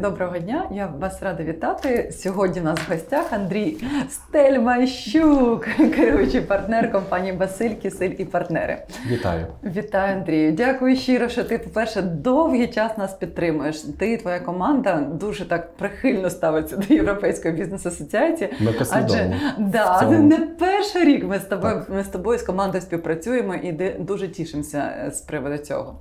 доброго дня. Я вас рада вітати. Сьогодні у нас в гостях Андрій Стельмайщук, керуючий партнер компанії Басиль, Кисель і партнери. Вітаю, вітаю, Андрію. Дякую щиро, що ти, по-перше, довгий час нас підтримуєш. Ти і твоя команда дуже так прихильно ставиться до Європейської бізнес-асоціації. Ми Адже да, не перший рік ми з тобою ми з тобою з командою співпрацюємо і дуже тішимося з приводу цього.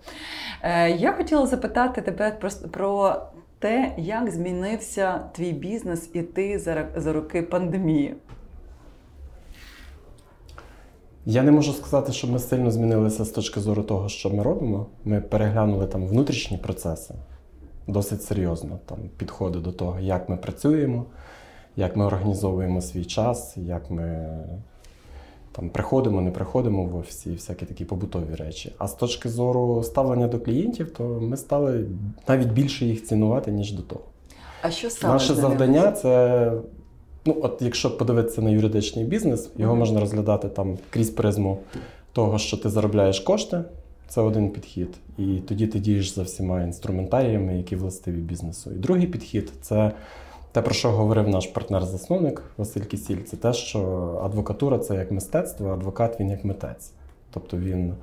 Е, я хотіла запитати тебе про те, як змінився твій бізнес і ти за, роки пандемії. Я не можу сказати, що ми сильно змінилися з точки зору того, що ми робимо. Ми переглянули там внутрішні процеси досить серйозно. Там підходи до того, як ми працюємо, як ми організовуємо свій час, як ми там приходимо, не приходимо в офісі всякі такі побутові речі. А з точки зору ставлення до клієнтів, то ми стали навіть більше їх цінувати, ніж до того. А що саме Наше завдання це. Ну, от якщо подивитися на юридичний бізнес, його mm-hmm. можна розглядати там крізь призму того, що ти заробляєш кошти, це один підхід. І тоді ти дієш за всіма інструментаріями, які властиві бізнесу. І другий підхід це те, про що говорив наш партнер-засновник Василь Кісіль, це те, що адвокатура це як мистецтво, а адвокат він як митець. Тобто він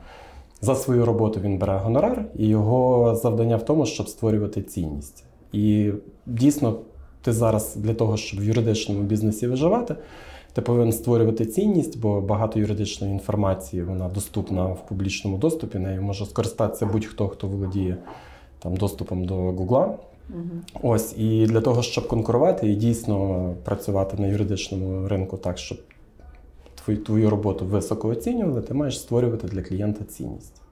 за свою роботу він бере гонорар, і його завдання в тому, щоб створювати цінність. І дійсно, ти зараз для того, щоб в юридичному бізнесі виживати, ти повинен створювати цінність, бо багато юридичної інформації вона доступна в публічному доступі. Нею може скористатися будь-хто, хто володіє там доступом до Гугла. Угу. Ось і для того, щоб конкурувати і дійсно працювати на юридичному ринку так, щоб твою, твою роботу високо оцінювали, ти маєш створювати для клієнта цінність.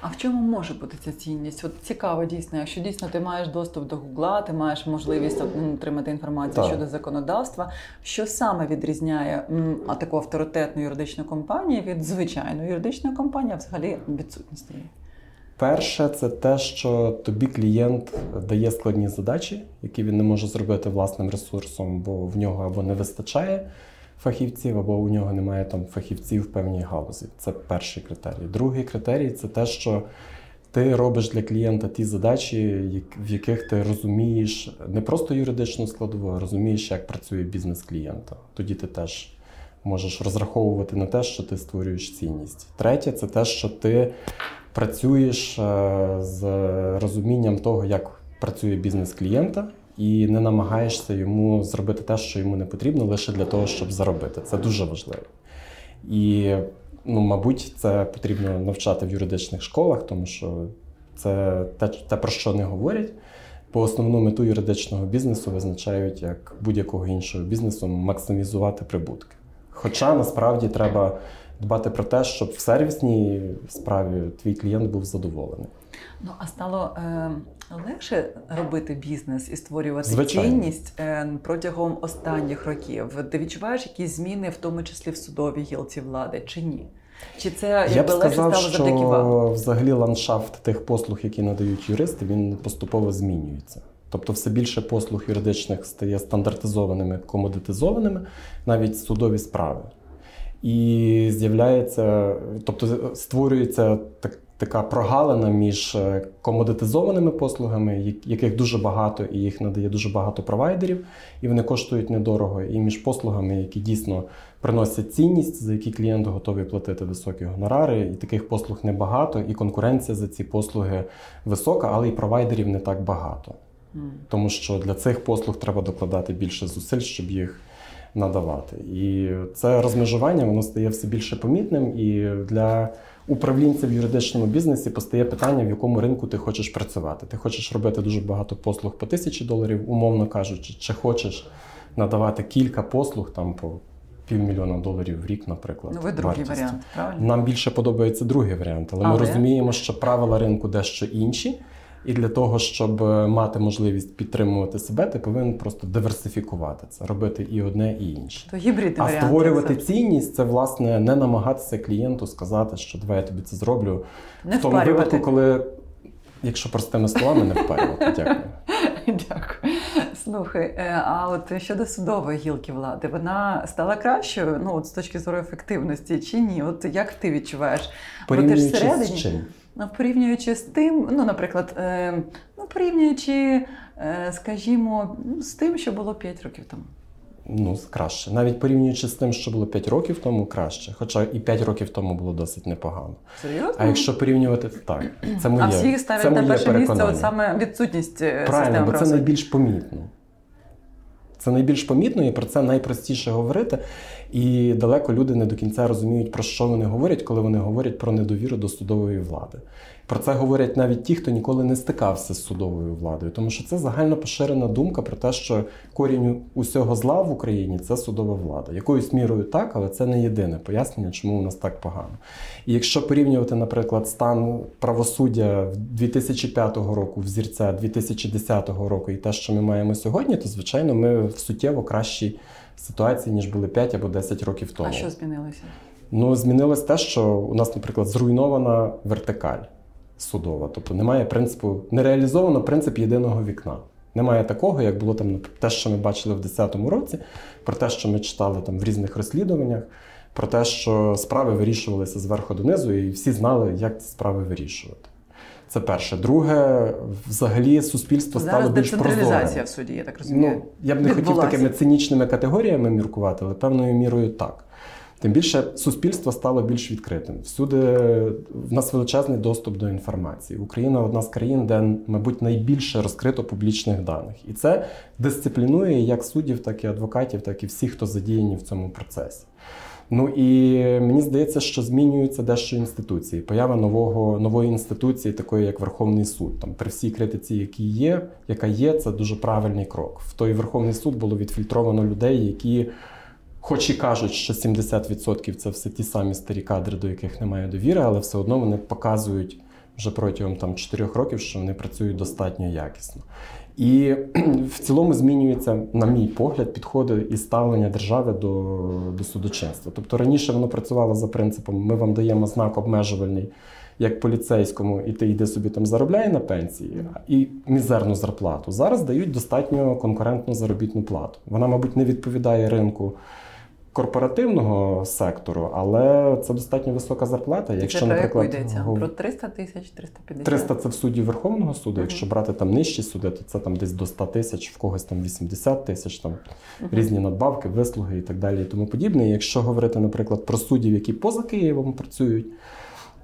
А в чому може бути ця цінність? От цікаво дійсно, якщо дійсно ти маєш доступ до Гугла, ти маєш можливість отримати інформацію так. щодо законодавства. Що саме відрізняє а таку авторитетну юридичну компанію від звичайної юридичної компанії, а взагалі відсутність її? Перше, це те, що тобі клієнт дає складні задачі, які він не може зробити власним ресурсом, бо в нього або не вистачає фахівців, або у нього немає там фахівців в певній галузі. Це перший критерій. Другий критерій це те, що ти робиш для клієнта ті задачі, в яких ти розумієш не просто юридичну складову, а розумієш, як працює бізнес клієнта. Тоді ти теж можеш розраховувати на те, що ти створюєш цінність. Третє це те, що ти працюєш е, з розумінням того, як працює бізнес клієнта, і не намагаєшся йому зробити те, що йому не потрібно, лише для того, щоб заробити. Це дуже важливо. І, ну, мабуть, це потрібно навчати в юридичних школах, тому що це те, те про що не говорять. По основну мету юридичного бізнесу визначають як будь-якого іншого бізнесу максимізувати прибутки. Хоча насправді треба дбати про те, щоб в сервісній справі твій клієнт був задоволений. Ну а стало е, легше робити бізнес і створювати Звичайно. цінність е, протягом останніх років. Ти відчуваєш якісь зміни, в тому числі в судовій гілці влади, чи ні? Чи це Я б сказав, стало що взагалі ландшафт тих послуг, які надають юристи, він поступово змінюється. Тобто, все більше послуг юридичних стає стандартизованими, комодитизованими, навіть судові справи. І з'являється, тобто створюється так, така прогалина між е, комодитизованими послугами, яких дуже багато, і їх надає дуже багато провайдерів, і вони коштують недорого, і між послугами, які дійсно приносять цінність, за які клієнт готовий платити високі гонорари. І таких послуг небагато, і конкуренція за ці послуги висока, але і провайдерів не так багато. Тому що для цих послуг треба докладати більше зусиль, щоб їх надавати. І це розмежування воно стає все більше помітним. І для управлінця в юридичному бізнесі постає питання, в якому ринку ти хочеш працювати. Ти хочеш робити дуже багато послуг по тисячі доларів, умовно кажучи, чи хочеш надавати кілька послуг там по півмільйона доларів в рік, наприклад. Ну, ви другий вартістю. варіант. правильно? Нам більше подобається другий варіант, але, але ми розуміємо, що правила ринку дещо інші. І для того, щоб е, мати можливість підтримувати себе, ти повинен просто диверсифікувати це, робити і одне, і інше. То гібридний а створювати це. цінність це власне не намагатися клієнту сказати, що давай я тобі це зроблю не в тому впарювати. випадку, коли, якщо простими словами, не впарювати. Дякую. Дякую. Слухай, е, а от щодо судової гілки влади, вона стала кращою, ну от з точки зору ефективності чи ні? От як ти відчуваєш? Порівнюючи з чим? Ну, порівнюючи з тим, ну, наприклад, е, ну, порівнюючи, е, скажімо, з тим, що було 5 років тому. Ну, краще. Навіть порівнюючи з тим, що було 5 років тому, краще. Хоча і 5 років тому було досить непогано. Серйозно? А якщо порівнювати, так. Це моє, а всі ставлять на перше місце от саме відсутність е, Правильно, системи бо це найбільш помітно. Це найбільш помітно і про це найпростіше говорити. І далеко люди не до кінця розуміють, про що вони говорять, коли вони говорять про недовіру до судової влади. Про це говорять навіть ті, хто ніколи не стикався з судовою владою, тому що це загально поширена думка про те, що корінь усього зла в Україні це судова влада. Якоюсь мірою так, але це не єдине пояснення, чому у нас так погано. І якщо порівнювати, наприклад, стан правосуддя 2005 року, взірця 2010 року і те, що ми маємо сьогодні, то звичайно ми в суттєво кращій ситуації, ніж були 5 або 10 років тому. А що змінилося? Ну, змінилось те, що у нас, наприклад, зруйнована вертикаль судова. Тобто немає принципу, не реалізовано принцип єдиного вікна. Немає такого, як було там те, що ми бачили в 2010 році, про те, що ми читали там в різних розслідуваннях, про те, що справи вирішувалися зверху донизу, і всі знали, як ці справи вирішувати. Це перше. Друге, взагалі, суспільство Зараз стало більш децентралізація в суді, я так розумію. Ну, я б не хотів такими цинічними категоріями міркувати, але певною мірою так. Тим більше суспільство стало більш відкритим. Всюди в нас величезний доступ до інформації. Україна одна з країн, де, мабуть, найбільше розкрито публічних даних. І це дисциплінує як суддів, так і адвокатів, так і всіх, хто задіяні в цьому процесі. Ну і мені здається, що змінюються дещо інституції. Поява нового нової інституції, такої як Верховний суд. Там при всій критиці, які є, яка є, це дуже правильний крок. В той Верховний суд було відфільтровано людей, які, хоч і кажуть, що 70% це все ті самі старі кадри, до яких немає довіри, але все одно вони показують вже протягом там 4 років, що вони працюють достатньо якісно. І в цілому змінюється, на мій погляд, підходи і ставлення держави до, до судочинства. Тобто раніше воно працювало за принципом: ми вам даємо знак обмежувальний, як поліцейському, і ти йди собі там заробляй на пенсії і мізерну зарплату. Зараз дають достатньо конкурентну заробітну плату. Вона, мабуть, не відповідає ринку. Корпоративного сектору, але це достатньо висока зарплата. Якщо, це наприклад, йдеться? гов- Про 300 тисяч, 350? 300 це в суді Верховного суду. Мгм. Якщо брати там нижчі суди, то це там десь до 100 тисяч, в когось там 80 тисяч, там Мгм. різні надбавки, вислуги і так далі, і тому подібне. І якщо говорити, наприклад, про суддів, які поза Києвом працюють,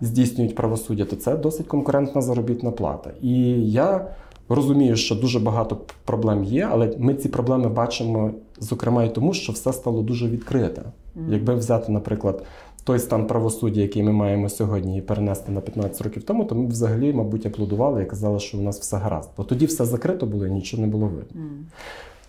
здійснюють правосуддя, то це досить конкурентна заробітна плата. І я розумію, що дуже багато проблем є, але ми ці проблеми бачимо, зокрема, і тому, що все стало дуже відкрите. Якби взяти, наприклад, той стан правосуддя, який ми маємо сьогодні, і перенести на 15 років тому, то ми б взагалі, мабуть, аплодували і казали, що у нас все гаразд. Бо тоді все закрито було і нічого не було видно.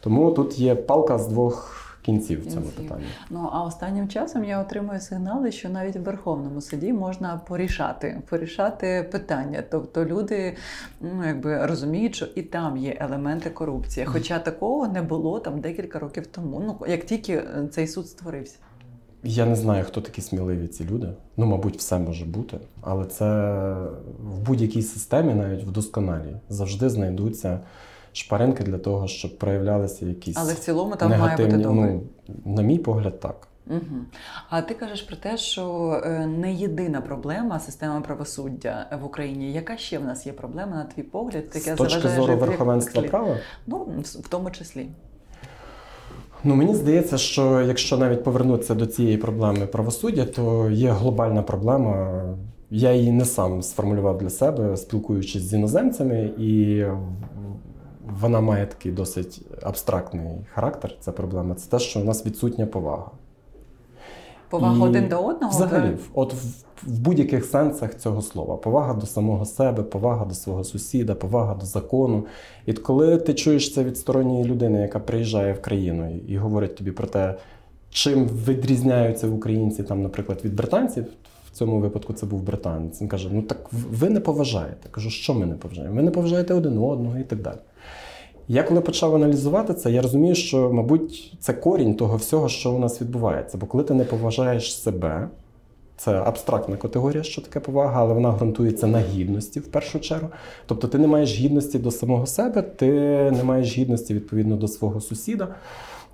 Тому тут є палка з двох кінців в цьому питанні. Ну а останнім часом я отримую сигнали, що навіть в Верховному суді можна порішати, порішати питання. Тобто люди ну, якби розуміють, що і там є елементи корупції. Хоча такого не було там декілька років тому. Ну як тільки е, цей суд створився. Я не знаю, хто такі сміливі ці люди. Ну, мабуть, все може бути, але це в будь-якій системі, навіть в досконалій, завжди знайдуться шпаринки для того, щоб проявлялися якісь Але в цілому там негативні. має бути добре. Ну, на мій погляд, так. Угу. А ти кажеш про те, що е, не єдина проблема система правосуддя в Україні. Яка ще в нас є проблема, на твій погляд? З точки зору верховенства права. Ну, в тому числі. Ну, мені здається, що якщо навіть повернутися до цієї проблеми правосуддя, то є глобальна проблема. Я її не сам сформулював для себе, спілкуючись з іноземцями, і вона має такий досить абстрактний характер. Ця проблема. Це те, що у нас відсутня повага. Повага І один до одного. Взагалі, ви- от в, в будь-яких сенсах цього слова: повага до самого себе, повага до свого сусіда, повага до закону. І коли ти чуєш це від сторонньої людини, яка приїжджає в країну і, і говорить тобі про те, чим відрізняються українці, там, наприклад, від британців. В цьому випадку це був британець. Він каже: Ну так ви не поважаєте. Я кажу, що ми не поважаємо? Ви не поважаєте один одного і так далі. Я коли почав аналізувати це, я розумію, що, мабуть, це корінь того всього, що у нас відбувається. Бо коли ти не поважаєш себе, це абстрактна категорія, що таке повага, але вона ґрунтується на гідності в першу чергу. Тобто ти не маєш гідності до самого себе, ти не маєш гідності відповідно до свого сусіда,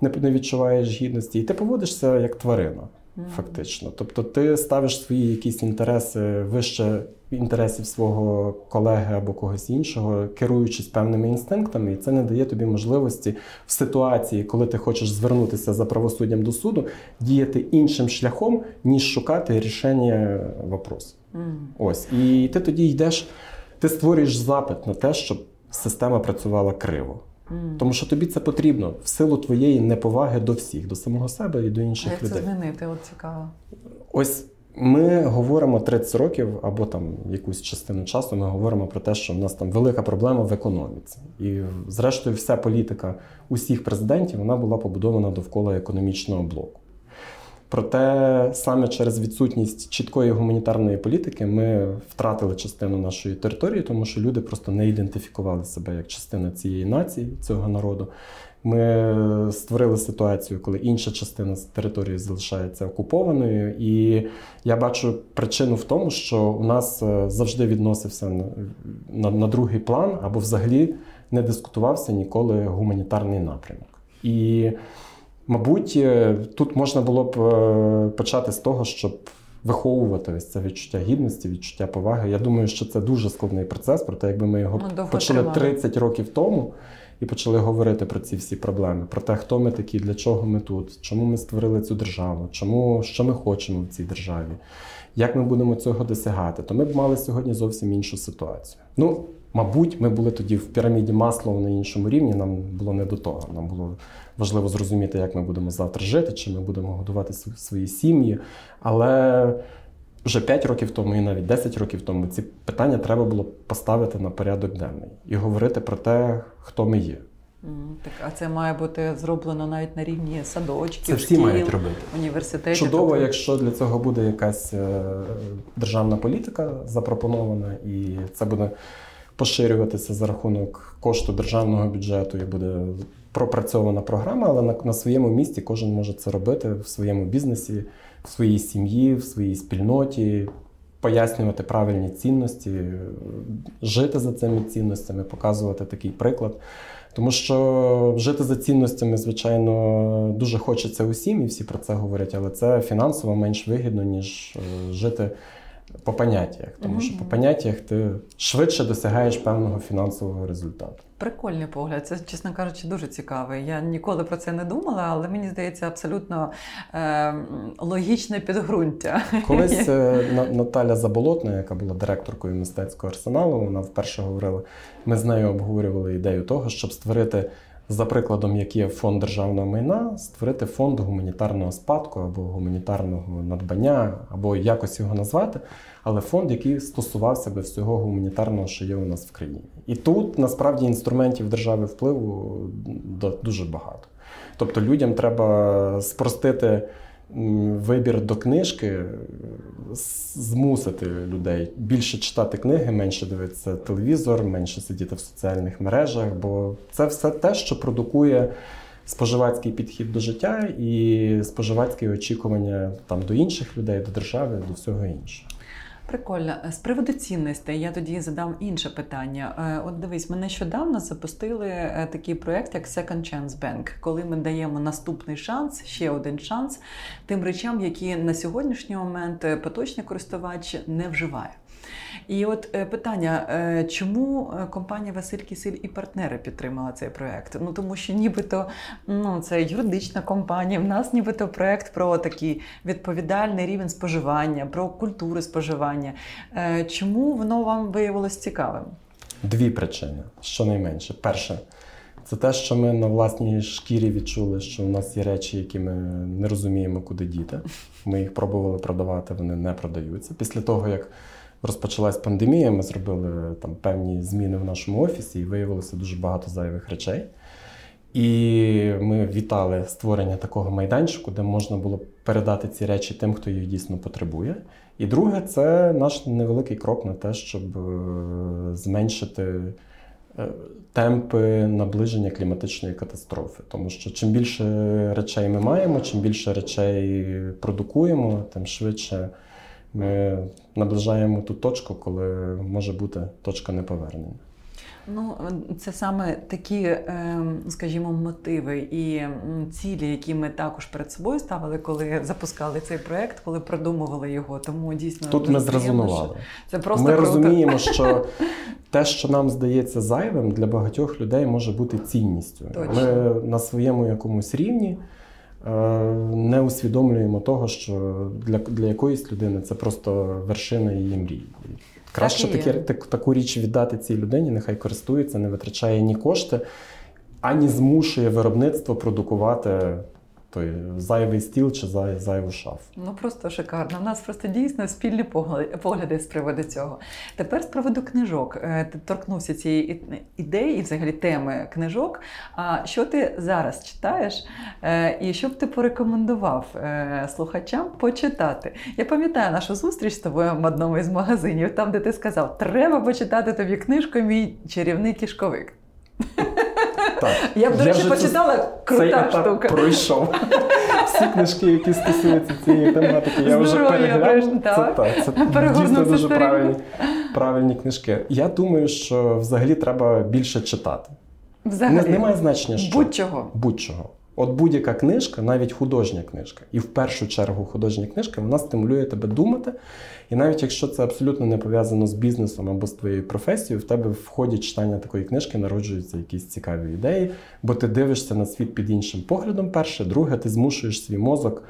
не відчуваєш гідності, і ти поводишся як тварина. Фактично. Тобто ти ставиш свої якісь інтереси вище інтересів свого колеги або когось іншого, керуючись певними інстинктами, і це не дає тобі можливості в ситуації, коли ти хочеш звернутися за правосуддям до суду, діяти іншим шляхом, ніж шукати рішення вопросу. Mm. Ось. І ти тоді йдеш, ти створюєш запит на те, щоб система працювала криво. Mm. Тому що тобі це потрібно в силу твоєї неповаги до всіх, до самого себе і до інших а людей. Як це змінити? От цікаво. Ось ми говоримо 30 років або там якусь частину часу. Ми говоримо про те, що в нас там велика проблема в економіці, і зрештою, вся політика усіх президентів вона була побудована довкола економічного блоку. Проте саме через відсутність чіткої гуманітарної політики ми втратили частину нашої території, тому що люди просто не ідентифікували себе як частина цієї нації, цього народу. Ми створили ситуацію, коли інша частина території залишається окупованою, і я бачу причину в тому, що у нас е, завжди відносився на, на, на другий план або взагалі не дискутувався ніколи гуманітарний напрямок. І Мабуть, е, тут можна було б е, почати з того, щоб виховувати ось це відчуття гідності, відчуття поваги. Я думаю, що це дуже складний процес, проте якби ми його ну, почали тривали. 30 років тому і почали говорити про ці всі проблеми, про те, хто ми такі, для чого ми тут, чому ми створили цю державу, чому що ми хочемо в цій державі, як ми будемо цього досягати, то ми б мали сьогодні зовсім іншу ситуацію. Ну, Мабуть, ми були тоді в піраміді Маслова на іншому рівні. Нам було не до того. Нам було важливо зрозуміти, як ми будемо завтра жити, чи ми будемо годувати свої сім'ї. Але вже 5 років тому і навіть 10 років тому ці питання треба було поставити на порядок денний і говорити про те, хто ми є. Так, а це має бути зроблено навіть на рівні садочків, це всі шкіл, мають робити. університетів. Чудово, тобто... якщо для цього буде якась е, державна політика запропонована, і це буде поширюватися за рахунок кошту державного бюджету і буде пропрацьована програма, але на, на своєму місці кожен може це робити в своєму бізнесі, в своїй сім'ї, в своїй спільноті. Пояснювати правильні цінності, жити за цими цінностями, показувати такий приклад. Тому що жити за цінностями, звичайно, дуже хочеться усім, і всі про це говорять, але це фінансово менш вигідно, ніж е, жити по поняттях, тому що по поняттях ти швидше досягаєш певного фінансового результату. Прикольний погляд, це, чесно кажучи, дуже цікавий. Я ніколи про це не думала, але мені здається, абсолютно е, логічне підґрунтя. Колись е, Наталя Заболотна, яка була директоркою мистецького арсеналу, вона вперше говорила: ми з нею обговорювали ідею того, щоб створити за прикладом, як є фонд державного майна, створити фонд гуманітарного спадку або гуманітарного надбання, або якось його назвати, але фонд, який стосувався би всього гуманітарного, що є у нас в країні. І тут насправді інструментів держави впливу дуже багато. Тобто людям треба спростити вибір до книжки змусити людей більше читати книги, менше дивитися телевізор, менше сидіти в соціальних мережах, бо це все те, що продукує споживацький підхід до життя і споживацьке очікування там до інших людей, до держави, до всього іншого. Прикольно. З приводу цінностей я тоді задам інше питання. Е, от дивись, ми нещодавно запустили е, такий проєкт, як Second Chance Bank, коли ми даємо наступний шанс, ще один шанс тим речам, які на сьогоднішній момент е, поточний користувач не вживає. І от е, питання, е, чому е, компанія Василь Кисиль і партнери підтримала цей проект? Ну тому що нібито ну, це юридична компанія. В нас нібито проект про такий відповідальний рівень споживання, про культуру споживання. Чому воно вам виявилось цікавим? Дві причини, щонайменше. Перше. Це те, що ми на власній шкірі відчули, що у нас є речі, які ми не розуміємо, куди діти. Ми їх пробували продавати, вони не продаються. Після того, як розпочалась пандемія, ми зробили там певні зміни в нашому офісі і виявилося дуже багато зайвих речей. І ми вітали створення такого майданчику, де можна було передати ці речі тим, хто їх дійсно потребує. І друге, це наш невеликий крок на те, щоб е, зменшити е, темпи наближення кліматичної катастрофи. Тому що чим більше речей ми маємо, чим більше речей продукуємо, тим швидше. Ми наближаємо ту точку, коли може бути точка неповернення. Ну, це саме такі, ем, скажімо, мотиви і цілі, які ми також перед собою ставили, коли запускали цей проект, коли продумували його. Тому дійсно тут ми зрезонували. Це просто ми круто. розуміємо, що те, що нам здається зайвим, для багатьох людей може бути цінністю. Точно. Ми на своєму якомусь рівні. Е, не усвідомлюємо того, що для для якоїсь людини це просто вершина її мрії. Краще такі, так, таку річ віддати цій людині, нехай користується, не витрачає ні кошти, ані змушує виробництво продукувати той зайвий стіл чи зай, зайву шафу. Ну просто шикарно. У нас просто дійсно спільні погляди з приводу цього. Тепер з приводу книжок. Е, ти торкнувся цієї ідеї і взагалі теми книжок. А що ти зараз читаєш? Е, і що б ти порекомендував е, слухачам почитати? Я пам'ятаю нашу зустріч з тобою в одному із магазинів, там де ти сказав, треба почитати тобі книжку Мій чарівний кішковик. Так. Я б, до речі, почитала крута цей штука. Пройшов. Всі книжки, які стосуються цієї тематики, я вже переглянув. Це, так, це дійсно дуже правильні, правильні книжки. Я думаю, що взагалі треба більше читати. Взагалі. Немає значення, що. Будь-чого. Будь-чого. От будь-яка книжка, навіть художня книжка, і в першу чергу художня книжка, вона стимулює тебе думати. І навіть якщо це абсолютно не пов'язано з бізнесом або з твоєю професією, в тебе в ході читання такої книжки народжуються якісь цікаві ідеї, бо ти дивишся на світ під іншим поглядом. Перше, друге, ти змушуєш свій мозок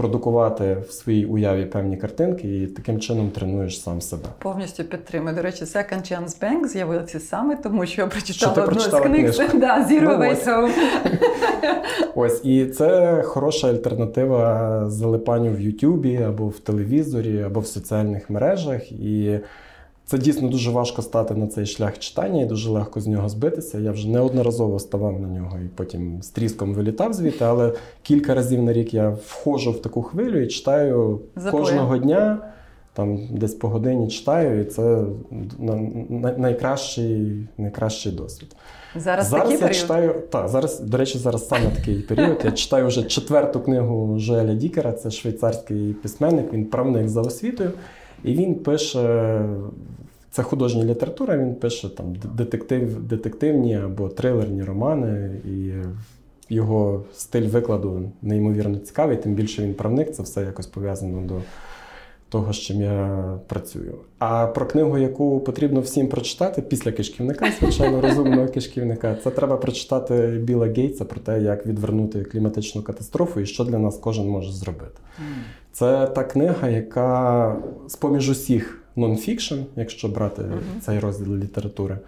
продукувати в своїй уяві певні картинки і таким чином тренуєш сам себе. Повністю підтримую. До речі, Second Chance Bank з'явився саме тому, що я прочитала що одну з книг. Да, Zero ну, Waste Home. Ось і це хороша альтернатива залипанню в Ютубі або в телевізорі, або в соціальних мережах. І це дійсно дуже важко стати на цей шлях читання і дуже легко з нього збитися. Я вже неодноразово ставав на нього і потім з тріском вилітав звідти, але кілька разів на рік я входжу в таку хвилю і читаю Запоє. кожного дня. Там десь по годині читаю, і це найкращий найкращий досвід. Зараз зараз такий я період? читаю. Так, зараз, до речі, зараз саме такий період. Я читаю вже четверту книгу Жоеля Дікера, це швейцарський письменник, він правник за освітою. І він пише, це художня література, він пише там детектив, детективні або трилерні романи. І його стиль викладу неймовірно цікавий, тим більше він правник, це все якось пов'язано до того, з чим я працюю. А про книгу, яку потрібно всім прочитати після кишківника, звичайно, розумного кишківника, це треба прочитати Біла Гейтса про те, як відвернути кліматичну катастрофу і що для нас кожен може зробити. Це та книга, яка з-поміж усіх нонфікшн, якщо брати uh-huh. цей розділ літератури.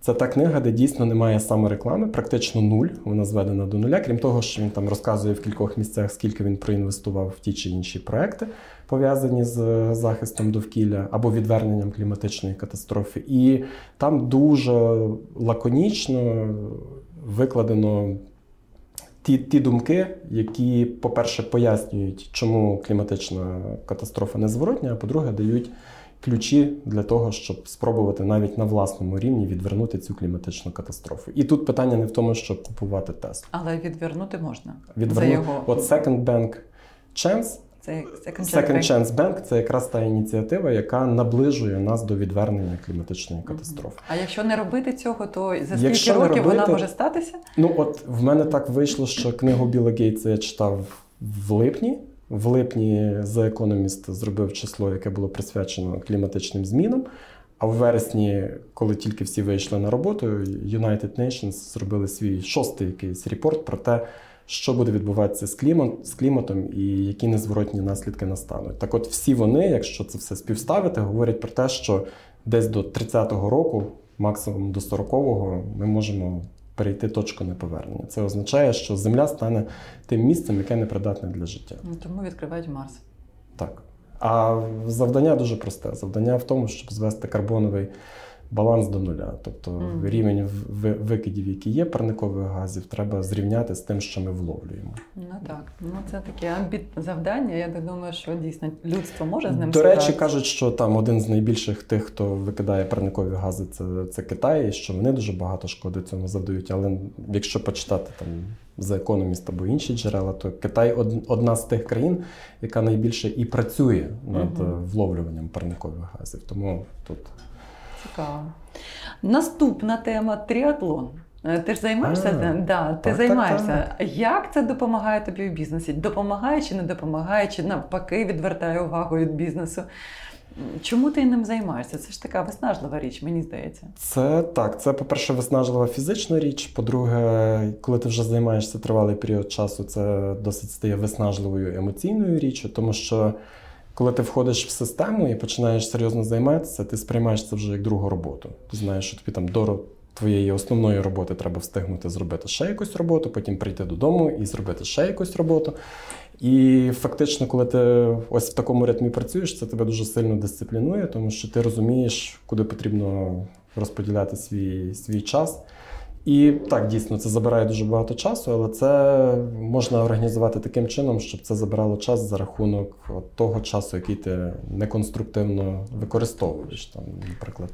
Це та книга, де дійсно немає самореклами, практично нуль. Вона зведена до нуля. Крім того, що він там розказує в кількох місцях, скільки він проінвестував в ті чи інші проекти, пов'язані з захистом довкілля або відверненням кліматичної катастрофи. І там дуже лаконічно викладено ті ті думки, які, по-перше, пояснюють, чому кліматична катастрофа незворотня, а по-друге, дають ключі для того, щоб спробувати навіть на власному рівні відвернути цю кліматичну катастрофу. І тут питання не в тому, щоб купувати Теслу. Але відвернути можна. Відверну... За його... От Second Bank Chance це Second, Second Chance Bank це якраз та ініціатива, яка наближує нас до відвернення кліматичної катастрофи. А якщо не робити цього, то за скільки якщо років робити, вона може статися? Ну от в мене так вийшло, що книгу Біла Гейтса я читав в липні. В липні The Economist зробив число, яке було присвячено кліматичним змінам. А в вересні, коли тільки всі вийшли на роботу, United Nations зробили свій шостий якийсь репорт про те, що буде відбуватися з клімат, з кліматом і які незворотні наслідки настануть. Так, от всі вони, якщо це все співставити, говорять про те, що десь до 30-го року, максимум до 40-го, ми можемо перейти точку неповернення. Це означає, що Земля стане тим місцем, яке непридатне для життя. Ну, тому відкривають Марс. Так. А завдання дуже просте. Завдання в тому, щоб звести карбоновий баланс до нуля. Тобто mm. рівень викидів, які є парникових газів, треба зрівняти з тим, що ми вловлюємо. Ну так, ну це таке амбітне завдання. Я так думаю, що дійсно людство може з ним до речі, кажуть, що там один з найбільших тих, хто викидає парникові гази, це це Китай, і що вони дуже багато шкоди цьому завдають. Але якщо почитати там за економіст або інші джерела, то Китай одна з тих країн, яка найбільше і працює над mm вловлюванням парникових газів. Тому тут. Цікаво. Наступна тема тріатлон. Е, ти ж займаєшся? А, да, Ти так, займаєшся. так, так. Як це допомагає тобі в бізнесі? Допомагає чи не допомагає, чи навпаки відвертає увагу від бізнесу? Чому ти ним займаєшся? Це ж така виснажлива річ, мені здається. Це так. Це, по-перше, виснажлива фізична річ. По-друге, коли ти вже займаєшся тривалий період часу, це досить стає виснажливою емоційною річчю, тому що коли ти входиш в систему і починаєш серйозно займатися, ти сприймаєш це вже як другу роботу. Ти знаєш, що тобі там до твоєї основної роботи треба встигнути зробити ще якусь роботу, потім прийти додому і зробити ще якусь роботу. І фактично, коли ти ось в такому ритмі працюєш, це тебе дуже сильно дисциплінує, тому що ти розумієш, куди потрібно розподіляти свій, свій час. І так, дійсно, це забирає дуже багато часу, але це можна організувати таким чином, щоб це забирало час за рахунок того часу, який ти неконструктивно використовуєш, там, наприклад,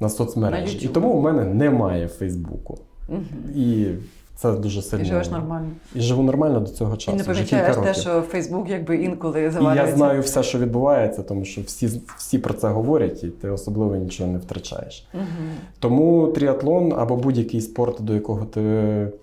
на соцмережі. На І тому у мене немає Фейсбуку. Угу. І це дуже сильно. І живеш нормально. І живу нормально до цього часу. І не помічаєш те, що Фейсбук якби інколи І я знаю все, що відбувається, тому що всі, всі про це говорять, і ти особливо нічого не втрачаєш. Угу. Тому тріатлон або будь-який спорт, до якого ти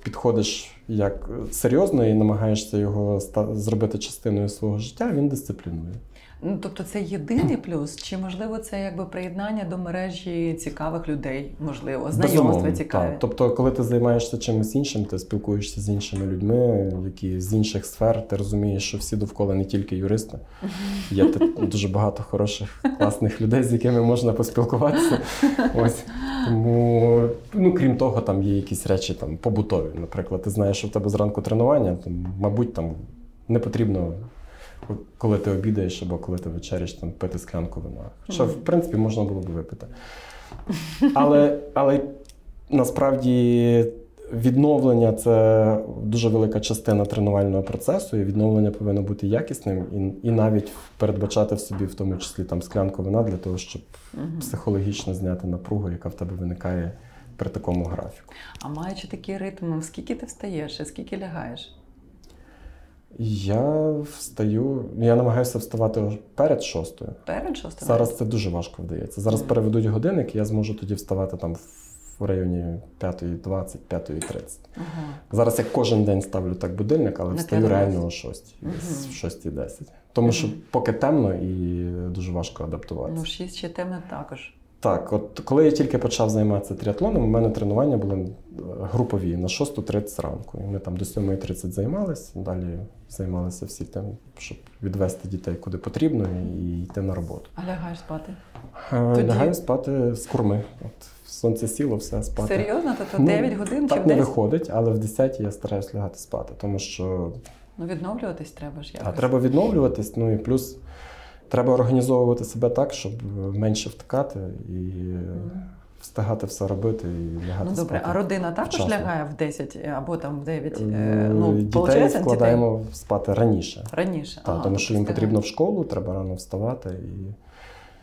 підходиш як серйозно і намагаєшся його зробити частиною свого життя, він дисциплінує. Ну, тобто це єдиний плюс, чи можливо це якби приєднання до мережі цікавих людей, можливо, знайомства цікаві. так. Тобто, коли ти займаєшся чимось іншим, ти спілкуєшся з іншими людьми, які з інших сфер, ти розумієш, що всі довкола не тільки юристи. Є дуже багато хороших, класних людей, з якими можна поспілкуватися. Ось тому, ну крім того, там є якісь речі там побутові. Наприклад, ти знаєш, що в тебе зранку тренування, то, мабуть, там не потрібно. Коли ти обідаєш або коли ти вечеряш, там пити склянку вина. Хоча, в принципі, можна було б випити. Але, але насправді відновлення це дуже велика частина тренувального процесу, і відновлення повинно бути якісним і, і навіть передбачати в собі, в тому числі там склянку вина, для того, щоб психологічно зняти напругу, яка в тебе виникає при такому графіку. А маючи такий ритм, скільки ти встаєш і скільки лягаєш? Я встаю, я намагаюся вставати перед шостою. Перед шостою? Зараз це дуже важко вдається. Зараз Мгм. переведуть годинник, і я зможу тоді вставати там в районі 5.20, 5.30. Ага. Зараз я кожен день ставлю так будильник, але встаю 5:20. реально о 6, Мгм. в 6.10. Тому що поки темно і дуже важко адаптуватися. Ну, шість ще темно також. Так, от коли я тільки почав займатися тріатлоном, у мене тренування були е, групові на 6.30 ранку. І ми там до 7.30 займалися, далі займалися всі тим, щоб відвести дітей куди потрібно і йти на роботу. А лягаєш спати? Е, Тоді- Лягаю спати з курми. От сонце сіло, все спати. Серйозно? Тобто Ну, 9 годин чи Так в не 10? виходить, але в 10 я стараюсь лягати спати, тому що Ну, відновлюватись треба ж якось. а, треба відновлюватись, ну і плюс треба організовувати себе так, щоб менше втикати і встигати все робити і лягати Ну добре, спати. а родина також вчасно. лягає в 10 або там в 9? Е, Е, ну, Дітей вкладаємо спати раніше. раніше. Так, Ага, тому що їм встигає. потрібно в школу, треба рано вставати. І...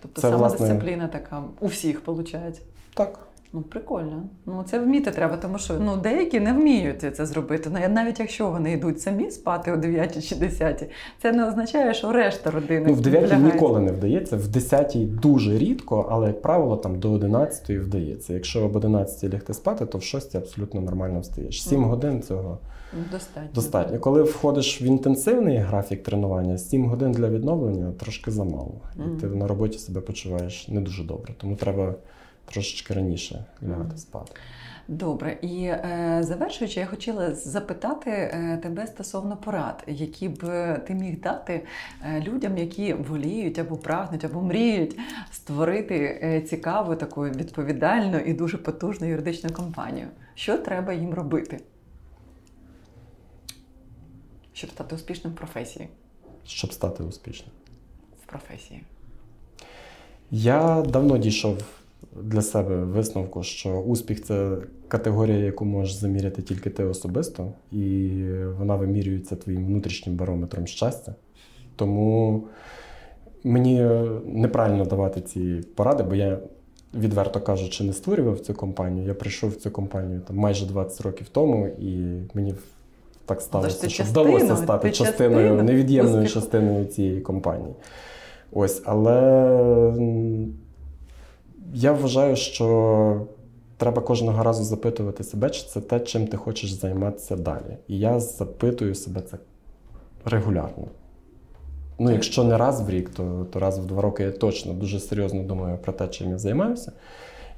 Тобто це, сама власне- дисципліна така у всіх виходить. Так. Ну, прикольно. Ну, це вміти треба, тому що ну, деякі не вміють це зробити. Ну, Навіть якщо вони йдуть самі спати о 9 чи 10, це не означає, що решта родини. Ну, в 9 ніколи не вдається, в 10 дуже рідко, але, як правило, там до 11 вдається. Якщо об 11 лягти спати, то в 6 абсолютно нормально встаєш. 7 Мгм. годин цього Достатньо. достатньо. Коли входиш в інтенсивний графік тренування, 7 годин для відновлення трошки замало. Мгм. І ти на роботі себе почуваєш не дуже добре. Тому треба трошечки раніше лягати спати. Добре, і е, завершуючи, я хотіла запитати е, тебе стосовно порад, які б ти міг дати е, людям, які воліють або прагнуть, або мріють створити е, цікаву, таку відповідальну і дуже потужну юридичну компанію. Що треба їм робити? Щоб стати успішним в професії. Щоб стати успішним. В професії. Я давно дійшов для себе висновку, що успіх це категорія, яку можеш заміряти тільки ти особисто, і вона вимірюється твоїм внутрішнім барометром щастя. Тому мені неправильно давати ці поради, бо я, відверто кажучи, не створював цю компанію. Я прийшов в цю компанію там, майже 20 років тому, і мені так сталося, ти що частина, вдалося стати ти частиною, частина невід'ємною успіху. частиною цієї компанії. Ось, але я вважаю, що треба кожного разу запитувати себе, чи це те, чим ти хочеш займатися далі. І я запитую себе це регулярно. Ну, якщо не раз в рік, то, то раз в два роки я точно дуже серйозно думаю про те, чим я займаюся,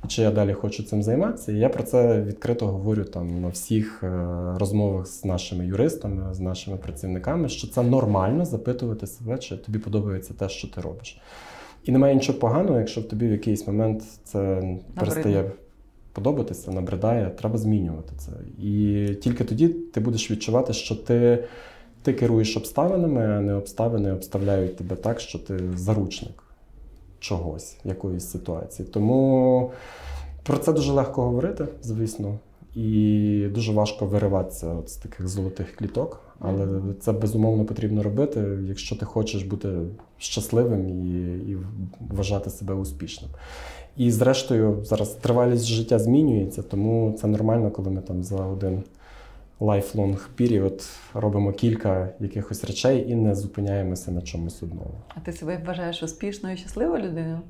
і чи я далі хочу цим займатися. І я про це відкрито говорю там на всіх е, розмовах з нашими юристами, з нашими працівниками, що це нормально запитувати себе, чи тобі подобається те, що ти робиш. І немає нічого поганого, якщо в тобі в якийсь момент це перестає подобатися, набридає, треба змінювати це. І тільки тоді ти будеш відчувати, що ти ти керуєш обставинами, а не обставини обставляють тебе так, що ти заручник чогось, якоїсь ситуації. Тому про це дуже легко говорити, звісно. І дуже важко вириватися от з таких золотих кліток, але це безумовно потрібно робити, якщо ти хочеш бути щасливим і і вважати себе успішним. І зрештою, зараз тривалість життя змінюється, тому це нормально, коли ми там за один lifelong period робимо кілька якихось речей і не зупиняємося на чомусь одному. А ти себе вважаєш успішною і щасливою людиною?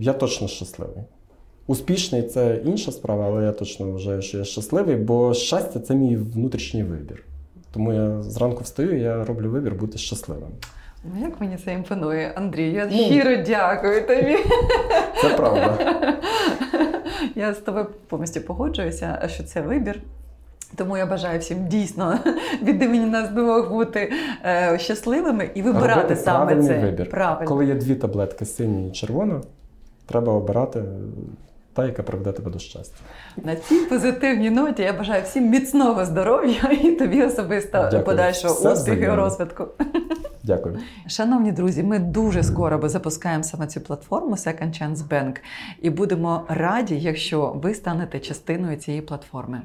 Я точно щасливий. Успішний це інша справа, але я точно вважаю, що я щасливий, бо щастя це мій внутрішній вибір. Тому я зранку встаю, і я роблю вибір бути щасливим. Ну, як мені це імпонує, Андрій, я ну, щиро дякую тобі. Це правда. Я з тобою повністю погоджуюся, що це вибір. Тому я бажаю всім дійсно від імені нас двох бути е, щасливими і вибирати Робити саме це. вибір. Правильно. Коли є дві таблетки сині і червона, треба обирати та, яка приведе тебе до щастя. На цій позитивній ноті я бажаю всім міцного здоров'я і тобі особисто подальшого успіху і розвитку. Дякую. Шановні друзі, ми дуже скоро запускаємо саме цю платформу Second Chance Bank і будемо раді, якщо ви станете частиною цієї платформи.